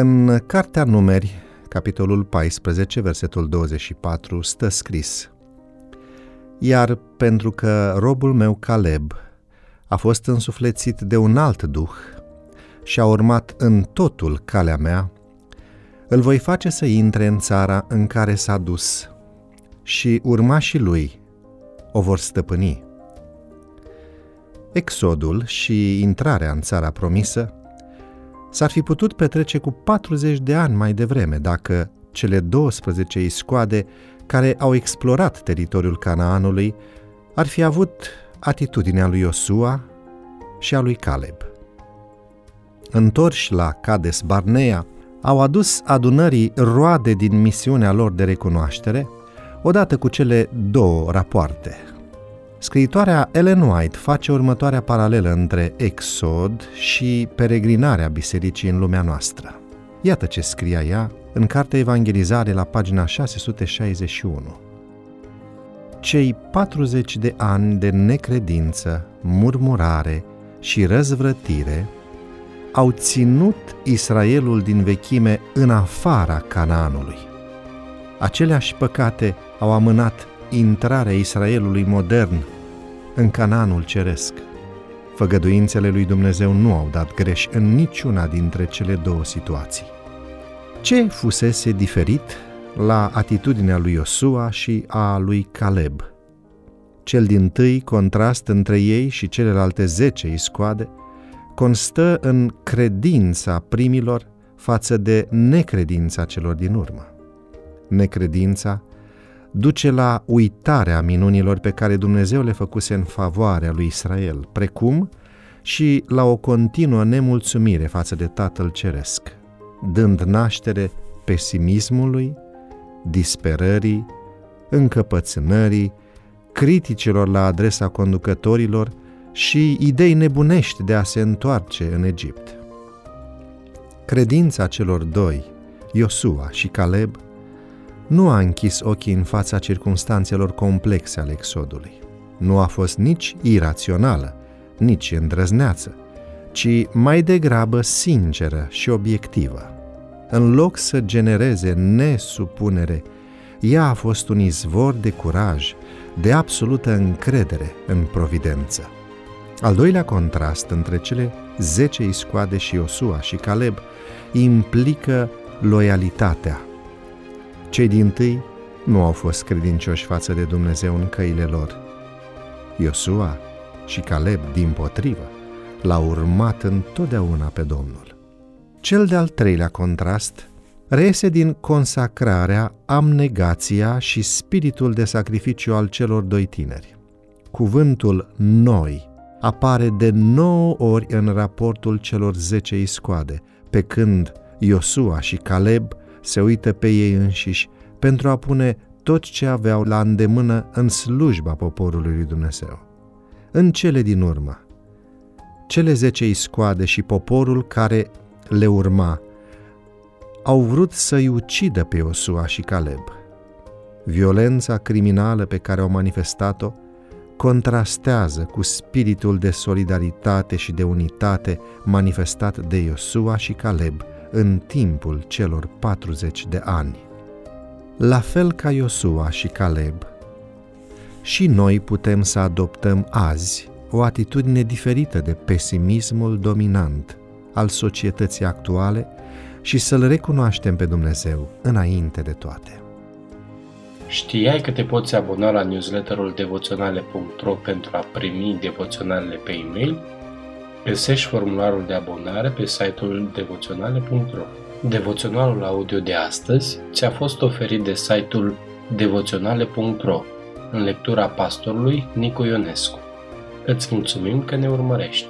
În Cartea Numeri, capitolul 14, versetul 24, stă scris Iar pentru că robul meu Caleb a fost însuflețit de un alt duh și a urmat în totul calea mea, îl voi face să intre în țara în care s-a dus și urmașii lui o vor stăpâni. Exodul și intrarea în țara promisă s-ar fi putut petrece cu 40 de ani mai devreme dacă cele 12 iscoade care au explorat teritoriul Canaanului ar fi avut atitudinea lui Iosua și a lui Caleb. Întorși la Cades Barnea, au adus adunării roade din misiunea lor de recunoaștere, odată cu cele două rapoarte. Scriitoarea Ellen White face următoarea paralelă între Exod și peregrinarea bisericii în lumea noastră. Iată ce scria ea în Cartea Evangelizare la pagina 661. Cei 40 de ani de necredință, murmurare și răzvrătire au ținut Israelul din vechime în afara Canaanului. Aceleași păcate au amânat intrarea Israelului modern în Canaanul ceresc. Făgăduințele lui Dumnezeu nu au dat greș în niciuna dintre cele două situații. Ce fusese diferit la atitudinea lui Iosua și a lui Caleb? Cel din tâi contrast între ei și celelalte zece iscoade constă în credința primilor față de necredința celor din urmă. Necredința duce la uitarea minunilor pe care Dumnezeu le făcuse în favoarea lui Israel, precum și la o continuă nemulțumire față de Tatăl Ceresc, dând naștere pesimismului, disperării, încăpățânării, criticilor la adresa conducătorilor și idei nebunești de a se întoarce în Egipt. Credința celor doi, Iosua și Caleb, nu a închis ochii în fața circumstanțelor complexe ale exodului. Nu a fost nici irațională, nici îndrăzneață, ci mai degrabă sinceră și obiectivă. În loc să genereze nesupunere, ea a fost un izvor de curaj, de absolută încredere în providență. Al doilea contrast între cele zece iscoade și Osua și Caleb implică loialitatea, cei din tâi nu au fost credincioși față de Dumnezeu în căile lor. Iosua și Caleb, din potrivă, l-au urmat întotdeauna pe Domnul. Cel de-al treilea contrast reiese din consacrarea, amnegația și spiritul de sacrificiu al celor doi tineri. Cuvântul noi apare de nouă ori în raportul celor zece iscoade, pe când Iosua și Caleb se uită pe ei înșiși pentru a pune tot ce aveau la îndemână în slujba poporului lui Dumnezeu. În cele din urmă, cele zece iscoade și poporul care le urma au vrut să-i ucidă pe Osua și Caleb. Violența criminală pe care au manifestat-o contrastează cu spiritul de solidaritate și de unitate manifestat de Iosua și Caleb în timpul celor 40 de ani. La fel ca Iosua și Caleb, și noi putem să adoptăm azi o atitudine diferită de pesimismul dominant al societății actuale și să-L recunoaștem pe Dumnezeu înainte de toate. Știai că te poți abona la newsletterul devoționale.ro pentru a primi devoționalele pe e-mail? Găsești formularul de abonare pe site-ul devoționale.ro. Devoționalul audio de astăzi ți-a fost oferit de site-ul devoționale.ro în lectura pastorului Nicu Ionescu. Îți mulțumim că ne urmărești!